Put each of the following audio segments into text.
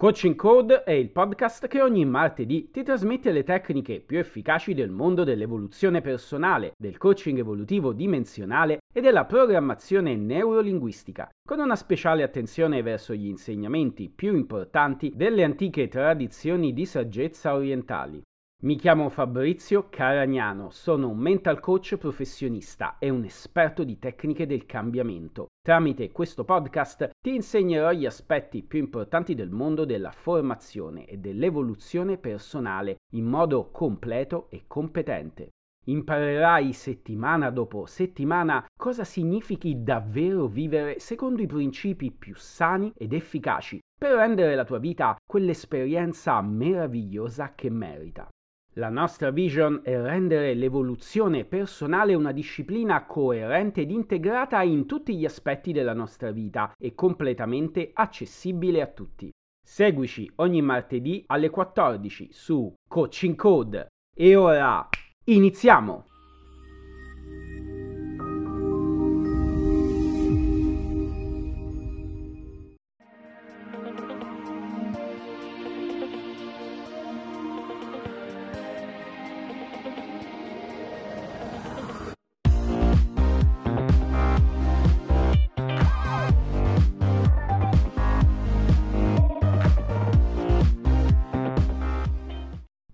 Coaching Code è il podcast che ogni martedì ti trasmette le tecniche più efficaci del mondo dell'evoluzione personale, del coaching evolutivo dimensionale e della programmazione neurolinguistica, con una speciale attenzione verso gli insegnamenti più importanti delle antiche tradizioni di saggezza orientali. Mi chiamo Fabrizio Caragnano, sono un mental coach professionista e un esperto di tecniche del cambiamento. Tramite questo podcast ti insegnerò gli aspetti più importanti del mondo della formazione e dell'evoluzione personale in modo completo e competente. Imparerai settimana dopo settimana cosa significhi davvero vivere secondo i principi più sani ed efficaci per rendere la tua vita quell'esperienza meravigliosa che merita. La nostra vision è rendere l'evoluzione personale una disciplina coerente ed integrata in tutti gli aspetti della nostra vita e completamente accessibile a tutti. Seguici ogni martedì alle 14 su Coaching Code. E ora iniziamo!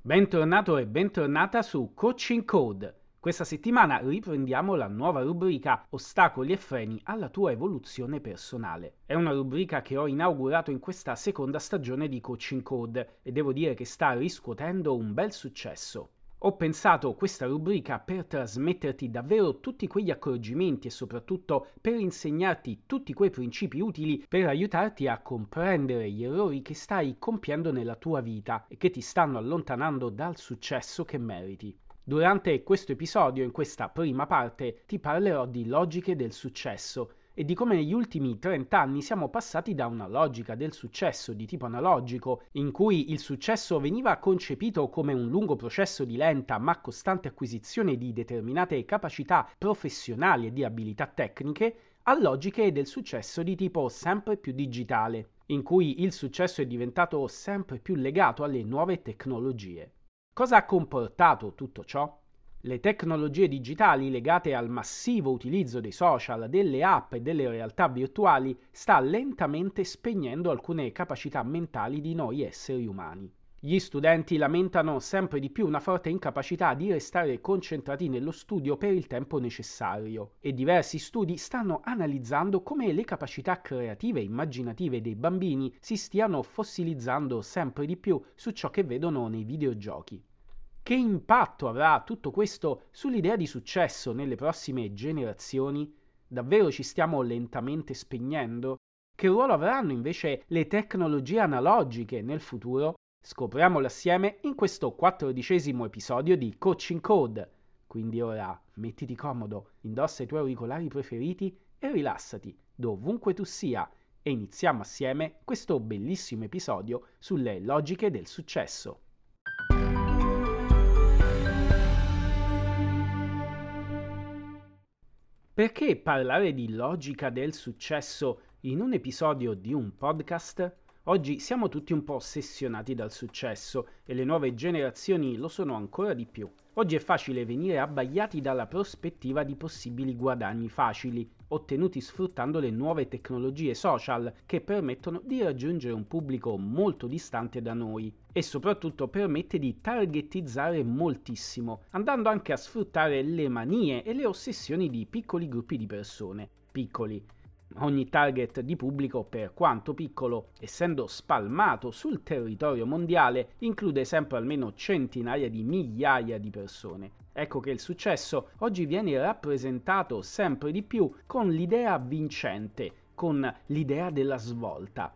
Bentornato e bentornata su Coaching Code. Questa settimana riprendiamo la nuova rubrica Ostacoli e freni alla tua evoluzione personale. È una rubrica che ho inaugurato in questa seconda stagione di Coaching Code e devo dire che sta riscuotendo un bel successo. Ho pensato questa rubrica per trasmetterti davvero tutti quegli accorgimenti e soprattutto per insegnarti tutti quei principi utili per aiutarti a comprendere gli errori che stai compiendo nella tua vita e che ti stanno allontanando dal successo che meriti. Durante questo episodio, in questa prima parte, ti parlerò di logiche del successo e di come negli ultimi 30 anni siamo passati da una logica del successo di tipo analogico, in cui il successo veniva concepito come un lungo processo di lenta ma costante acquisizione di determinate capacità professionali e di abilità tecniche, a logiche del successo di tipo sempre più digitale, in cui il successo è diventato sempre più legato alle nuove tecnologie. Cosa ha comportato tutto ciò? Le tecnologie digitali legate al massivo utilizzo dei social, delle app e delle realtà virtuali sta lentamente spegnendo alcune capacità mentali di noi esseri umani. Gli studenti lamentano sempre di più una forte incapacità di restare concentrati nello studio per il tempo necessario e diversi studi stanno analizzando come le capacità creative e immaginative dei bambini si stiano fossilizzando sempre di più su ciò che vedono nei videogiochi. Che impatto avrà tutto questo sull'idea di successo nelle prossime generazioni? Davvero ci stiamo lentamente spegnendo? Che ruolo avranno invece le tecnologie analogiche nel futuro? Scopriamolo assieme in questo quattordicesimo episodio di Coaching Code. Quindi ora mettiti comodo, indossa i tuoi auricolari preferiti e rilassati dovunque tu sia e iniziamo assieme questo bellissimo episodio sulle logiche del successo. Perché parlare di logica del successo in un episodio di un podcast? Oggi siamo tutti un po' ossessionati dal successo e le nuove generazioni lo sono ancora di più. Oggi è facile venire abbagliati dalla prospettiva di possibili guadagni facili, ottenuti sfruttando le nuove tecnologie social che permettono di raggiungere un pubblico molto distante da noi e soprattutto permette di targetizzare moltissimo, andando anche a sfruttare le manie e le ossessioni di piccoli gruppi di persone. Piccoli, Ogni target di pubblico, per quanto piccolo, essendo spalmato sul territorio mondiale, include sempre almeno centinaia di migliaia di persone. Ecco che il successo oggi viene rappresentato sempre di più con l'idea vincente, con l'idea della svolta.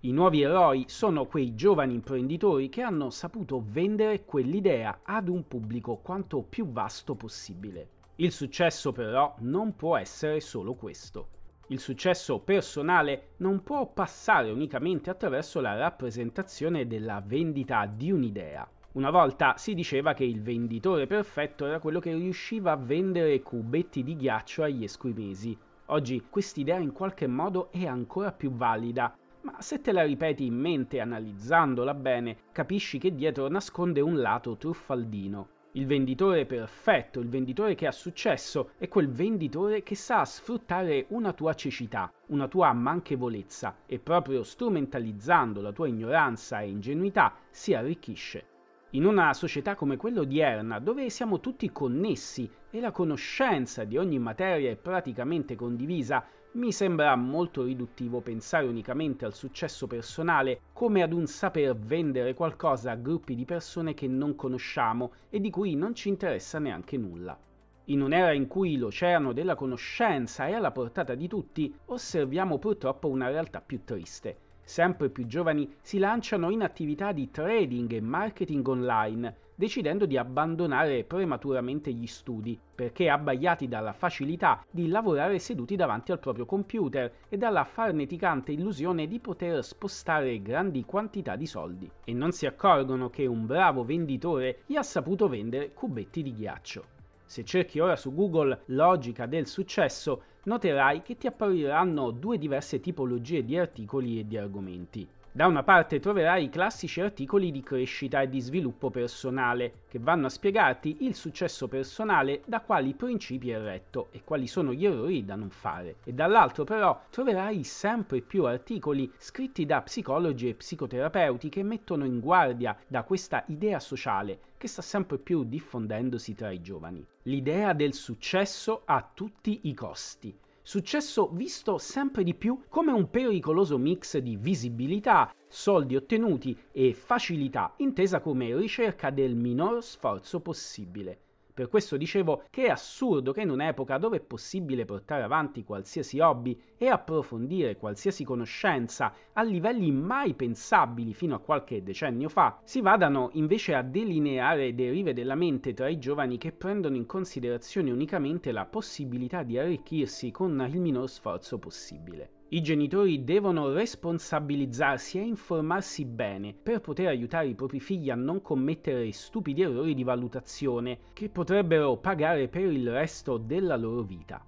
I nuovi eroi sono quei giovani imprenditori che hanno saputo vendere quell'idea ad un pubblico quanto più vasto possibile. Il successo però non può essere solo questo. Il successo personale non può passare unicamente attraverso la rappresentazione della vendita di un'idea. Una volta si diceva che il venditore perfetto era quello che riusciva a vendere cubetti di ghiaccio agli esquimesi. Oggi quest'idea in qualche modo è ancora più valida, ma se te la ripeti in mente analizzandola bene, capisci che dietro nasconde un lato truffaldino. Il venditore perfetto, il venditore che ha successo, è quel venditore che sa sfruttare una tua cecità, una tua manchevolezza e proprio strumentalizzando la tua ignoranza e ingenuità si arricchisce. In una società come quella odierna, dove siamo tutti connessi e la conoscenza di ogni materia è praticamente condivisa, mi sembra molto riduttivo pensare unicamente al successo personale come ad un saper vendere qualcosa a gruppi di persone che non conosciamo e di cui non ci interessa neanche nulla. In un'era in cui l'oceano della conoscenza è alla portata di tutti, osserviamo purtroppo una realtà più triste sempre più giovani si lanciano in attività di trading e marketing online, decidendo di abbandonare prematuramente gli studi, perché abbagliati dalla facilità di lavorare seduti davanti al proprio computer e dalla farneticante illusione di poter spostare grandi quantità di soldi, e non si accorgono che un bravo venditore gli ha saputo vendere cubetti di ghiaccio. Se cerchi ora su Google logica del successo, noterai che ti appariranno due diverse tipologie di articoli e di argomenti. Da una parte troverai i classici articoli di crescita e di sviluppo personale, che vanno a spiegarti il successo personale da quali principi è retto e quali sono gli errori da non fare. E dall'altro però troverai sempre più articoli scritti da psicologi e psicoterapeuti che mettono in guardia da questa idea sociale che sta sempre più diffondendosi tra i giovani. L'idea del successo a tutti i costi Successo visto sempre di più come un pericoloso mix di visibilità, soldi ottenuti e facilità, intesa come ricerca del minor sforzo possibile. Per questo dicevo che è assurdo che in un'epoca dove è possibile portare avanti qualsiasi hobby e approfondire qualsiasi conoscenza a livelli mai pensabili fino a qualche decennio fa, si vadano invece a delineare derive della mente tra i giovani che prendono in considerazione unicamente la possibilità di arricchirsi con il minor sforzo possibile. I genitori devono responsabilizzarsi e informarsi bene per poter aiutare i propri figli a non commettere stupidi errori di valutazione che potrebbero pagare per il resto della loro vita.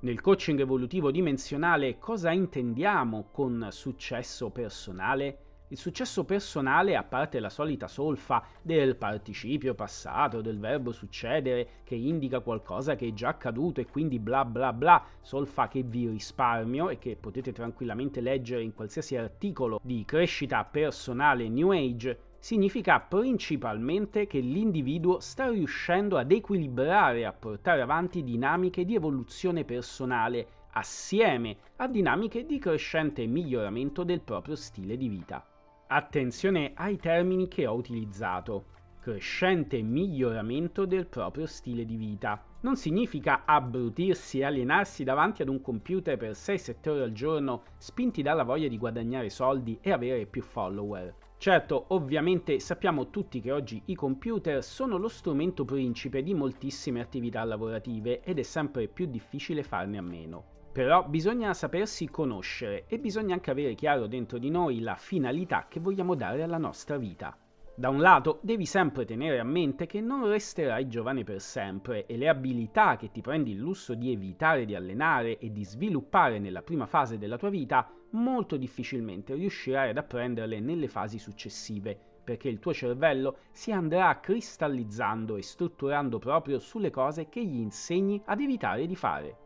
Nel coaching evolutivo dimensionale cosa intendiamo con successo personale? Il successo personale, a parte la solita solfa del participio passato, del verbo succedere, che indica qualcosa che è già accaduto e quindi bla bla bla, solfa che vi risparmio e che potete tranquillamente leggere in qualsiasi articolo di crescita personale New Age, significa principalmente che l'individuo sta riuscendo ad equilibrare e a portare avanti dinamiche di evoluzione personale assieme a dinamiche di crescente miglioramento del proprio stile di vita. Attenzione ai termini che ho utilizzato. Crescente miglioramento del proprio stile di vita. Non significa abbrutirsi e alienarsi davanti ad un computer per 6-7 ore al giorno, spinti dalla voglia di guadagnare soldi e avere più follower. Certo, ovviamente sappiamo tutti che oggi i computer sono lo strumento principe di moltissime attività lavorative ed è sempre più difficile farne a meno. Però bisogna sapersi conoscere e bisogna anche avere chiaro dentro di noi la finalità che vogliamo dare alla nostra vita. Da un lato devi sempre tenere a mente che non resterai giovane per sempre e le abilità che ti prendi il lusso di evitare di allenare e di sviluppare nella prima fase della tua vita molto difficilmente riuscirai ad apprenderle nelle fasi successive, perché il tuo cervello si andrà cristallizzando e strutturando proprio sulle cose che gli insegni ad evitare di fare.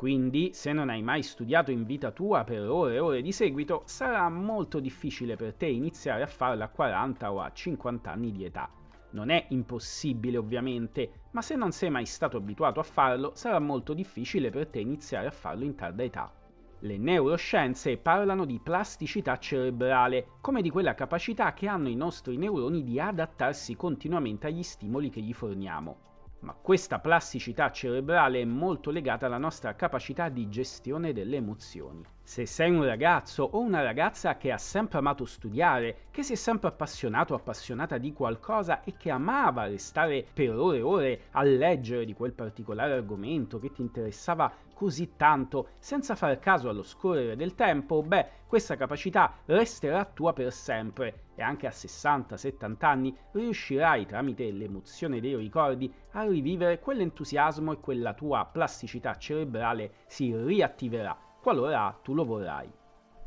Quindi, se non hai mai studiato in vita tua per ore e ore di seguito, sarà molto difficile per te iniziare a farlo a 40 o a 50 anni di età. Non è impossibile ovviamente, ma se non sei mai stato abituato a farlo, sarà molto difficile per te iniziare a farlo in tarda età. Le neuroscienze parlano di plasticità cerebrale, come di quella capacità che hanno i nostri neuroni di adattarsi continuamente agli stimoli che gli forniamo ma questa plasticità cerebrale è molto legata alla nostra capacità di gestione delle emozioni. Se sei un ragazzo o una ragazza che ha sempre amato studiare, che si è sempre appassionato o appassionata di qualcosa e che amava restare per ore e ore a leggere di quel particolare argomento che ti interessava così tanto senza far caso allo scorrere del tempo, beh, questa capacità resterà tua per sempre e anche a 60-70 anni riuscirai tramite l'emozione dei ricordi a rivivere quell'entusiasmo e quella tua plasticità cerebrale si riattiverà qualora tu lo vorrai.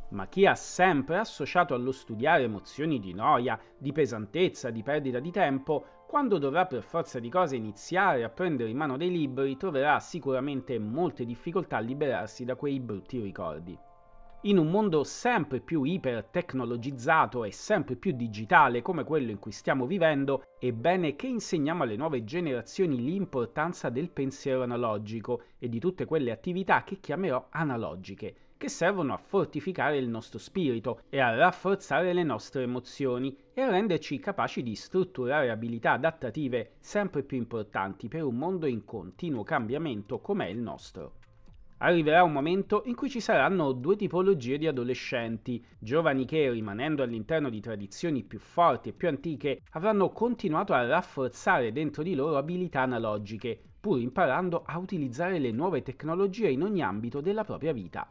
ma chi ha sempre associato allo studiare emozioni di noia, di pesantezza, di perdita di tempo, quando dovrà per forza di cose iniziare a prendere in mano dei libri, troverà sicuramente molte difficoltà a liberarsi da quei brutti ricordi. In un mondo sempre più ipertecnologizzato e sempre più digitale come quello in cui stiamo vivendo, è bene che insegniamo alle nuove generazioni l'importanza del pensiero analogico e di tutte quelle attività che chiamerò analogiche, che servono a fortificare il nostro spirito e a rafforzare le nostre emozioni e a renderci capaci di strutturare abilità adattative sempre più importanti per un mondo in continuo cambiamento come è il nostro arriverà un momento in cui ci saranno due tipologie di adolescenti, giovani che, rimanendo all'interno di tradizioni più forti e più antiche, avranno continuato a rafforzare dentro di loro abilità analogiche, pur imparando a utilizzare le nuove tecnologie in ogni ambito della propria vita.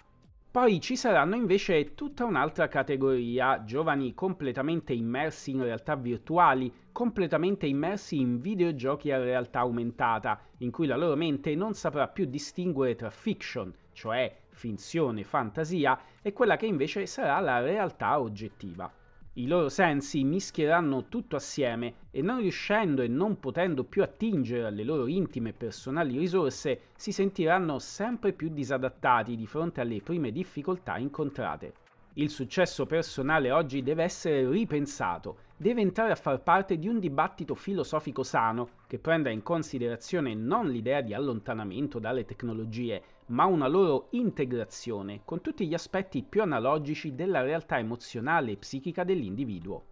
Poi ci saranno invece tutta un'altra categoria, giovani completamente immersi in realtà virtuali, completamente immersi in videogiochi a realtà aumentata, in cui la loro mente non saprà più distinguere tra fiction, cioè finzione, fantasia, e quella che invece sarà la realtà oggettiva. I loro sensi mischieranno tutto assieme e non riuscendo e non potendo più attingere alle loro intime e personali risorse, si sentiranno sempre più disadattati di fronte alle prime difficoltà incontrate. Il successo personale oggi deve essere ripensato, deve entrare a far parte di un dibattito filosofico sano che prenda in considerazione non l'idea di allontanamento dalle tecnologie, ma una loro integrazione con tutti gli aspetti più analogici della realtà emozionale e psichica dell'individuo.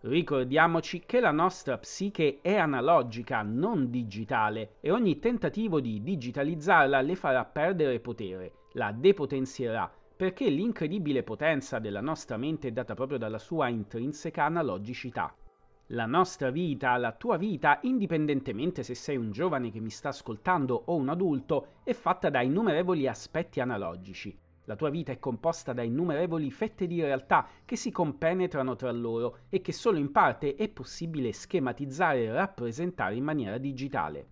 Ricordiamoci che la nostra psiche è analogica, non digitale, e ogni tentativo di digitalizzarla le farà perdere potere, la depotenzierà, perché l'incredibile potenza della nostra mente è data proprio dalla sua intrinseca analogicità. La nostra vita, la tua vita, indipendentemente se sei un giovane che mi sta ascoltando o un adulto, è fatta da innumerevoli aspetti analogici. La tua vita è composta da innumerevoli fette di realtà che si compenetrano tra loro e che solo in parte è possibile schematizzare e rappresentare in maniera digitale.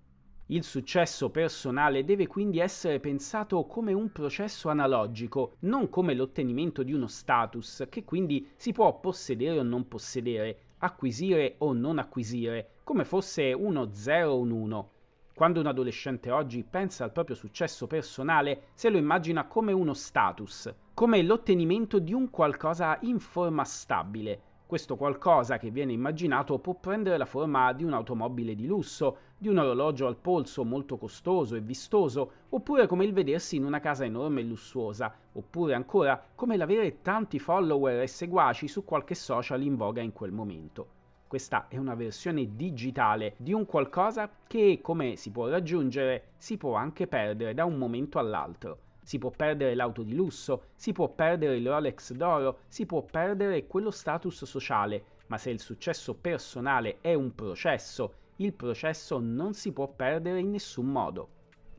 Il successo personale deve quindi essere pensato come un processo analogico, non come l'ottenimento di uno status che quindi si può possedere o non possedere, acquisire o non acquisire, come fosse uno 0 o un 1. Quando un adolescente oggi pensa al proprio successo personale, se lo immagina come uno status, come l'ottenimento di un qualcosa in forma stabile, questo qualcosa che viene immaginato può prendere la forma di un'automobile di lusso, di un orologio al polso molto costoso e vistoso, oppure come il vedersi in una casa enorme e lussuosa, oppure ancora come l'avere tanti follower e seguaci su qualche social in voga in quel momento. Questa è una versione digitale di un qualcosa che, come si può raggiungere, si può anche perdere da un momento all'altro. Si può perdere l'auto di lusso, si può perdere il Rolex d'oro, si può perdere quello status sociale, ma se il successo personale è un processo, il processo non si può perdere in nessun modo.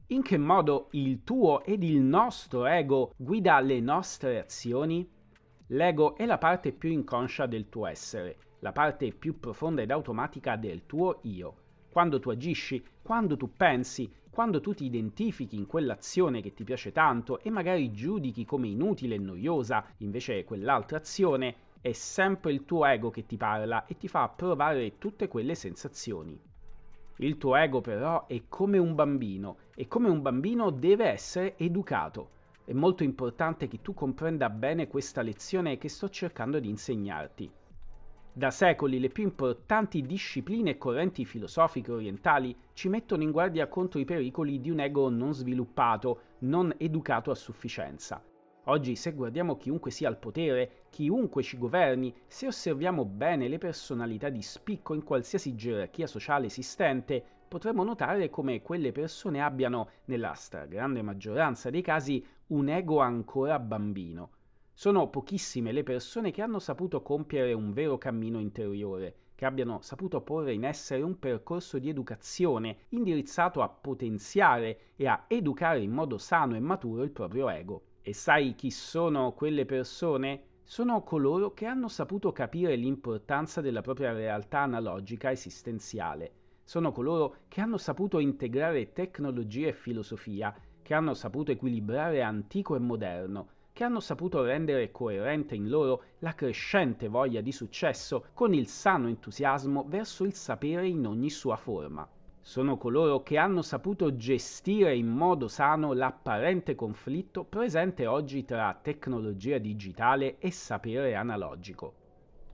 In che modo il tuo ed il nostro ego guida le nostre azioni? L'ego è la parte più inconscia del tuo essere, la parte più profonda ed automatica del tuo io. Quando tu agisci, quando tu pensi, quando tu ti identifichi in quell'azione che ti piace tanto e magari giudichi come inutile e noiosa invece quell'altra azione, è sempre il tuo ego che ti parla e ti fa provare tutte quelle sensazioni. Il tuo ego però è come un bambino e come un bambino deve essere educato. È molto importante che tu comprenda bene questa lezione che sto cercando di insegnarti. Da secoli le più importanti discipline e correnti filosofiche orientali ci mettono in guardia contro i pericoli di un ego non sviluppato, non educato a sufficienza. Oggi se guardiamo chiunque sia al potere, chiunque ci governi, se osserviamo bene le personalità di spicco in qualsiasi gerarchia sociale esistente, potremo notare come quelle persone abbiano, nella stragrande maggioranza dei casi, un ego ancora bambino sono pochissime le persone che hanno saputo compiere un vero cammino interiore, che abbiano saputo porre in essere un percorso di educazione indirizzato a potenziare e a educare in modo sano e maturo il proprio ego. E sai chi sono quelle persone? Sono coloro che hanno saputo capire l'importanza della propria realtà analogica esistenziale. Sono coloro che hanno saputo integrare tecnologia e filosofia, che hanno saputo equilibrare antico e moderno, che hanno saputo rendere coerente in loro la crescente voglia di successo con il sano entusiasmo verso il sapere in ogni sua forma. Sono coloro che hanno saputo gestire in modo sano l'apparente conflitto presente oggi tra tecnologia digitale e sapere analogico.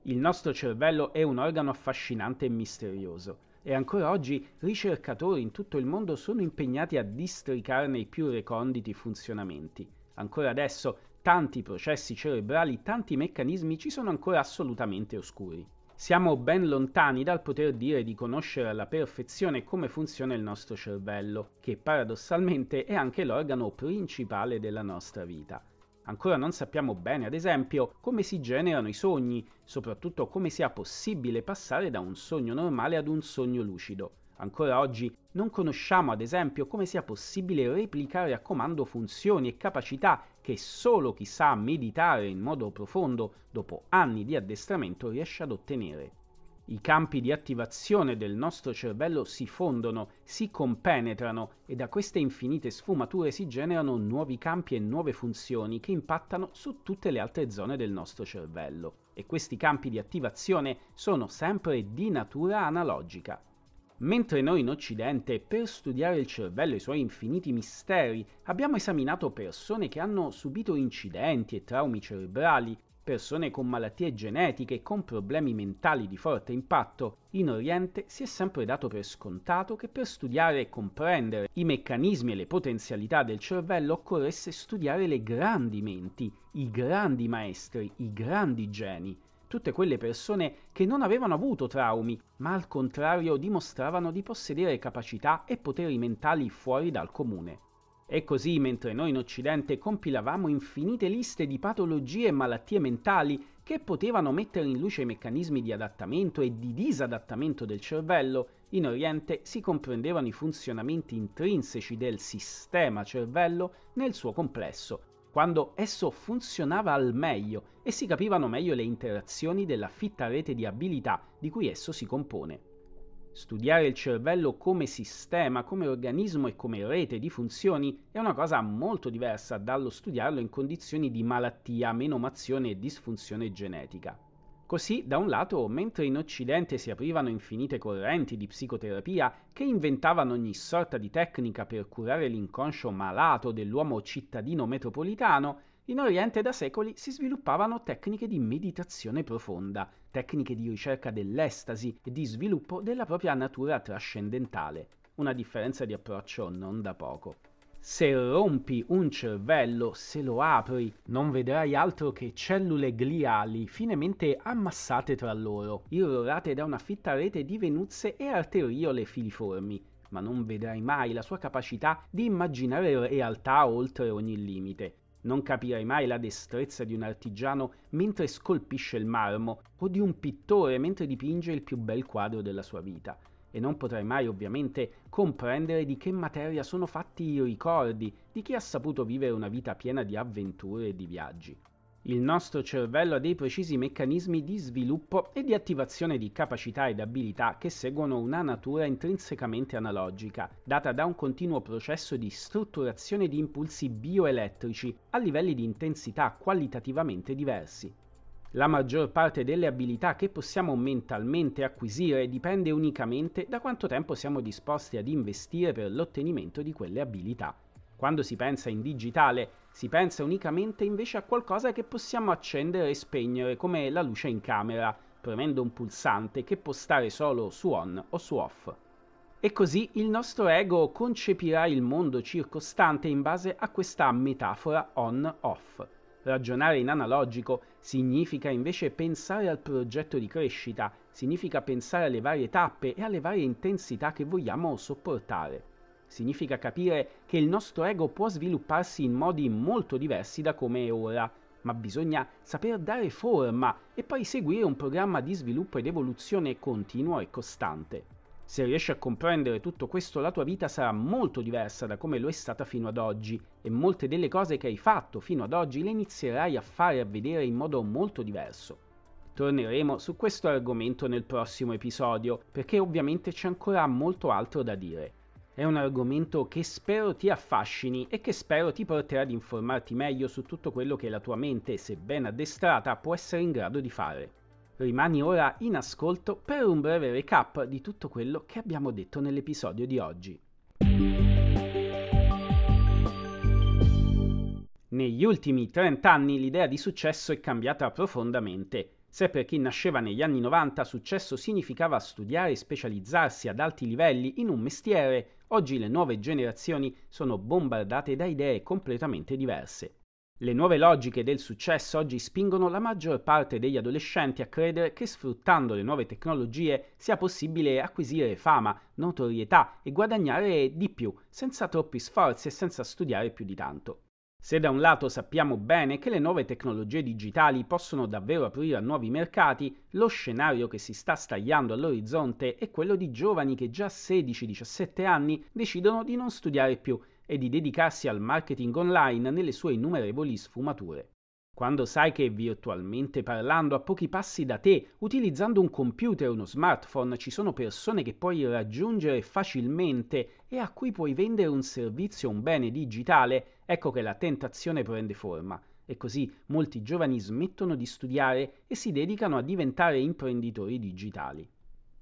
Il nostro cervello è un organo affascinante e misterioso e ancora oggi ricercatori in tutto il mondo sono impegnati a districarne i più reconditi funzionamenti. Ancora adesso tanti processi cerebrali, tanti meccanismi ci sono ancora assolutamente oscuri. Siamo ben lontani dal poter dire di conoscere alla perfezione come funziona il nostro cervello, che paradossalmente è anche l'organo principale della nostra vita. Ancora non sappiamo bene, ad esempio, come si generano i sogni, soprattutto come sia possibile passare da un sogno normale ad un sogno lucido. Ancora oggi non conosciamo, ad esempio, come sia possibile replicare a comando funzioni e capacità che solo chi sa meditare in modo profondo dopo anni di addestramento riesce ad ottenere. I campi di attivazione del nostro cervello si fondono, si compenetrano e da queste infinite sfumature si generano nuovi campi e nuove funzioni che impattano su tutte le altre zone del nostro cervello. E questi campi di attivazione sono sempre di natura analogica. Mentre noi in Occidente, per studiare il cervello e i suoi infiniti misteri, abbiamo esaminato persone che hanno subito incidenti e traumi cerebrali, persone con malattie genetiche e con problemi mentali di forte impatto, in Oriente si è sempre dato per scontato che per studiare e comprendere i meccanismi e le potenzialità del cervello occorresse studiare le grandi menti, i grandi maestri, i grandi geni, tutte quelle persone che non avevano avuto traumi, ma al contrario dimostravano di possedere capacità e poteri mentali fuori dal comune. E così, mentre noi in Occidente compilavamo infinite liste di patologie e malattie mentali che potevano mettere in luce i meccanismi di adattamento e di disadattamento del cervello, in Oriente si comprendevano i funzionamenti intrinseci del sistema cervello nel suo complesso, quando esso funzionava al meglio e si capivano meglio le interazioni della fitta rete di abilità di cui esso si compone. Studiare il cervello come sistema, come organismo e come rete di funzioni è una cosa molto diversa dallo studiarlo in condizioni di malattia, menomazione e disfunzione genetica. Così, da un lato, mentre in Occidente si aprivano infinite correnti di psicoterapia che inventavano ogni sorta di tecnica per curare l'inconscio malato dell'uomo cittadino metropolitano, in Oriente da secoli si sviluppavano tecniche di meditazione profonda, tecniche di ricerca dell'estasi e di sviluppo della propria natura trascendentale, una differenza di approccio non da poco. Se rompi un cervello, se lo apri, non vedrai altro che cellule gliali finemente ammassate tra loro, irrorate da una fitta rete di venuzze e arteriole filiformi, ma non vedrai mai la sua capacità di immaginare realtà oltre ogni limite. Non capirai mai la destrezza di un artigiano mentre scolpisce il marmo o di un pittore mentre dipinge il più bel quadro della sua vita. E non potrai mai ovviamente comprendere di che materia sono fatti i ricordi di chi ha saputo vivere una vita piena di avventure e di viaggi. Il nostro cervello ha dei precisi meccanismi di sviluppo e di attivazione di capacità ed abilità che seguono una natura intrinsecamente analogica, data da un continuo processo di strutturazione di impulsi bioelettrici a livelli di intensità qualitativamente diversi. La maggior parte delle abilità che possiamo mentalmente acquisire dipende unicamente da quanto tempo siamo disposti ad investire per l'ottenimento di quelle abilità. Quando si pensa in digitale, si pensa unicamente invece a qualcosa che possiamo accendere e spegnere, come la luce in camera, premendo un pulsante che può stare solo su on o su off. E così il nostro ego concepirà il mondo circostante in base a questa metafora on-off. Ragionare in analogico significa invece pensare al progetto di crescita, significa pensare alle varie tappe e alle varie intensità che vogliamo sopportare. Significa capire che il nostro ego può svilupparsi in modi molto diversi da come è ora, ma bisogna saper dare forma e poi seguire un programma di sviluppo ed evoluzione continuo e costante. Se riesci a comprendere tutto questo, la tua vita sarà molto diversa da come lo è stata fino ad oggi e molte delle cose che hai fatto fino ad oggi le inizierai a fare e a vedere in modo molto diverso. Torneremo su questo argomento nel prossimo episodio, perché ovviamente c'è ancora molto altro da dire. è un argomento che spero ti affascini e che spero ti porterà ad informarti meglio su tutto quello che la tua mente, se ben addestrata, può essere in grado di fare. Rimani ora in ascolto per un breve recap di tutto quello che abbiamo detto nell'episodio di oggi. Negli ultimi 30 anni l'idea di successo è cambiata profondamente. Se per chi nasceva negli anni 90 successo significava studiare e specializzarsi ad alti livelli in un mestiere, oggi le nuove generazioni sono bombardate da idee completamente diverse. Le nuove logiche del successo oggi spingono la maggior parte degli adolescenti a credere che sfruttando le nuove tecnologie sia possibile acquisire fama, notorietà e guadagnare di più, senza troppi sforzi e senza studiare più di tanto. Se da un lato sappiamo bene che le nuove tecnologie digitali possono davvero aprire a nuovi mercati, lo scenario che si sta stagliando all'orizzonte è quello di giovani che già a 16-17 anni decidono di non studiare più e di dedicarsi al marketing online nelle sue innumerevoli sfumature. Quando sai che virtualmente parlando a pochi passi da te, utilizzando un computer o uno smartphone, ci sono persone che puoi raggiungere facilmente e a cui puoi vendere un servizio o un bene digitale, ecco che la tentazione prende forma. E così molti giovani smettono di studiare e si dedicano a diventare imprenditori digitali.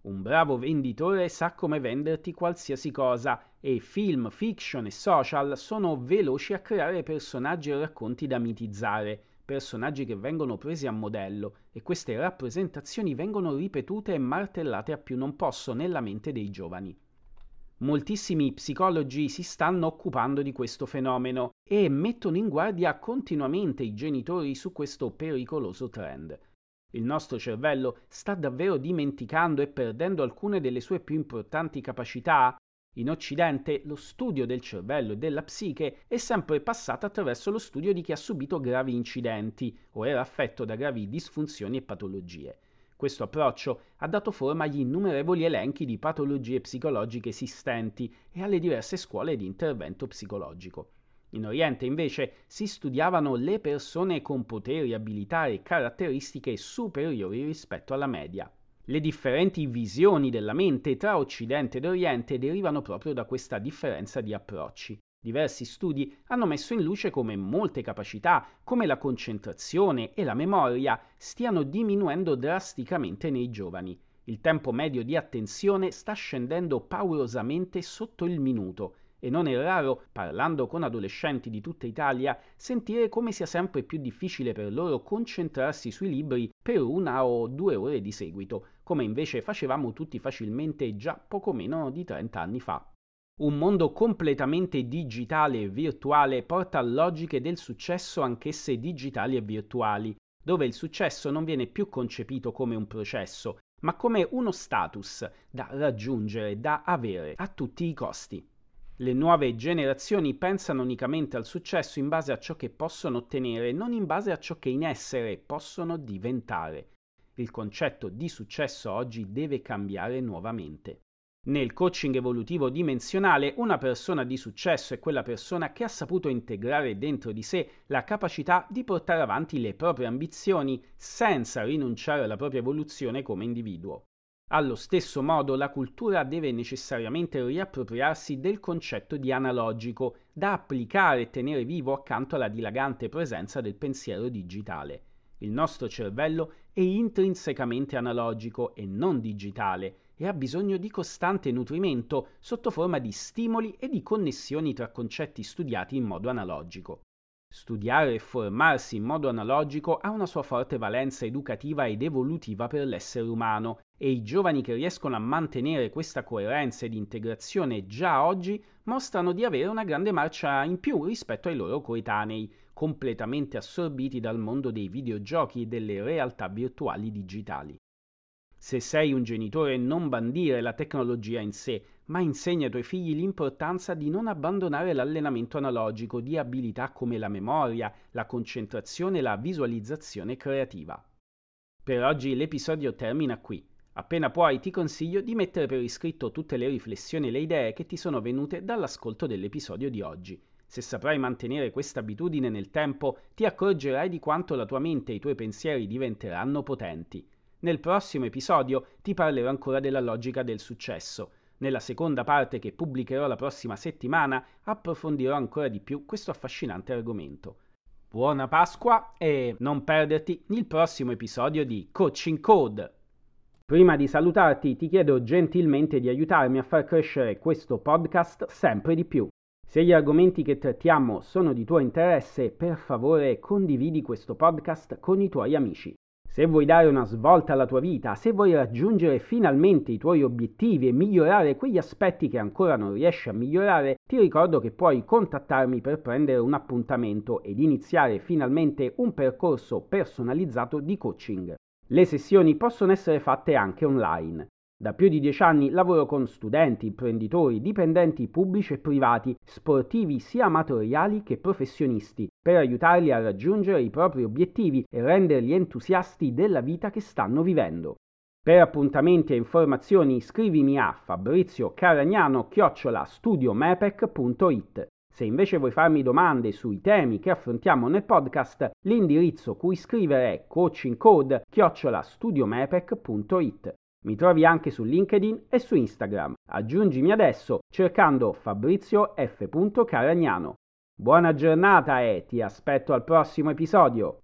Un bravo venditore sa come venderti qualsiasi cosa e film, fiction e social sono veloci a creare personaggi e racconti da mitizzare personaggi che vengono presi a modello e queste rappresentazioni vengono ripetute e martellate a più non posso nella mente dei giovani. Moltissimi psicologi si stanno occupando di questo fenomeno e mettono in guardia continuamente i genitori su questo pericoloso trend. Il nostro cervello sta davvero dimenticando e perdendo alcune delle sue più importanti capacità in Occidente lo studio del cervello e della psiche è sempre passato attraverso lo studio di chi ha subito gravi incidenti o era affetto da gravi disfunzioni e patologie. Questo approccio ha dato forma agli innumerevoli elenchi di patologie psicologiche esistenti e alle diverse scuole di intervento psicologico. In Oriente invece si studiavano le persone con poteri, abilità e caratteristiche superiori rispetto alla media. Le differenti visioni della mente tra Occidente ed Oriente derivano proprio da questa differenza di approcci. Diversi studi hanno messo in luce come molte capacità, come la concentrazione e la memoria, stiano diminuendo drasticamente nei giovani. Il tempo medio di attenzione sta scendendo paurosamente sotto il minuto e non è raro, parlando con adolescenti di tutta Italia, sentire come sia sempre più difficile per loro concentrarsi sui libri per una o due ore di seguito, come invece facevamo tutti facilmente già poco meno di 30 anni fa. Un mondo completamente digitale e virtuale porta a logiche del successo anch'esse digitali e virtuali, dove il successo non viene più concepito come un processo, ma come uno status da raggiungere, da avere a tutti i costi. Le nuove generazioni pensano unicamente al successo in base a ciò che possono ottenere, non in base a ciò che in essere possono diventare. Il concetto di successo oggi deve cambiare nuovamente. Nel coaching evolutivo dimensionale, una persona di successo è quella persona che ha saputo integrare dentro di sé la capacità di portare avanti le proprie ambizioni senza rinunciare alla propria evoluzione come individuo. Allo stesso modo, la cultura deve necessariamente riappropriarsi del concetto di analogico, da applicare e tenere vivo accanto alla dilagante presenza del pensiero digitale. Il nostro cervello è intrinsecamente analogico e non digitale e ha bisogno di costante nutrimento sotto forma di stimoli e di connessioni tra concetti studiati in modo analogico. Studiare e formarsi in modo analogico ha una sua forte valenza educativa ed evolutiva per l'essere umano e i giovani che riescono a mantenere questa coerenza ed integrazione già oggi mostrano di avere una grande marcia in più rispetto ai loro coetanei, completamente assorbiti dal mondo dei videogiochi e delle realtà virtuali digitali. Se sei un genitore non bandire la tecnologia in sé, ma insegna ai tuoi figli l'importanza di non abbandonare l'allenamento analogico di abilità come la memoria, la concentrazione e la visualizzazione creativa. Per oggi l'episodio termina qui. Appena puoi ti consiglio di mettere per iscritto tutte le riflessioni e le idee che ti sono venute dall'ascolto dell'episodio di oggi. Se saprai mantenere questa abitudine nel tempo, ti accorgerai di quanto la tua mente e i tuoi pensieri diventeranno potenti. Nel prossimo episodio ti parlerò ancora della logica del successo. Nella seconda parte che pubblicherò la prossima settimana approfondirò ancora di più questo affascinante argomento. Buona Pasqua e non perderti il prossimo episodio di Coaching Code. Prima di salutarti ti chiedo gentilmente di aiutarmi a far crescere questo podcast sempre di più. Se gli argomenti che trattiamo sono di tuo interesse, per favore condividi questo podcast con i tuoi amici. Se vuoi dare una svolta alla tua vita, se vuoi raggiungere finalmente i tuoi obiettivi e migliorare quegli aspetti che ancora non riesci a migliorare, ti ricordo che puoi contattarmi per prendere un appuntamento ed iniziare finalmente un percorso personalizzato di coaching. Le sessioni possono essere fatte anche online. Da più di dieci anni lavoro con studenti, imprenditori, dipendenti pubblici e privati, sportivi sia amatoriali che professionisti, per aiutarli a raggiungere i propri obiettivi e renderli entusiasti della vita che stanno vivendo. Per appuntamenti e informazioni scrivimi a Fabrizio Caragnano chiocciola studiomepec.it. Se invece vuoi farmi domande sui temi che affrontiamo nel podcast, l'indirizzo cui scrivere è coachingcode chiocciola studiomepec.it. Mi trovi anche su LinkedIn e su Instagram. Aggiungimi adesso cercando Fabrizio F. Caragnano. Buona giornata e ti aspetto al prossimo episodio.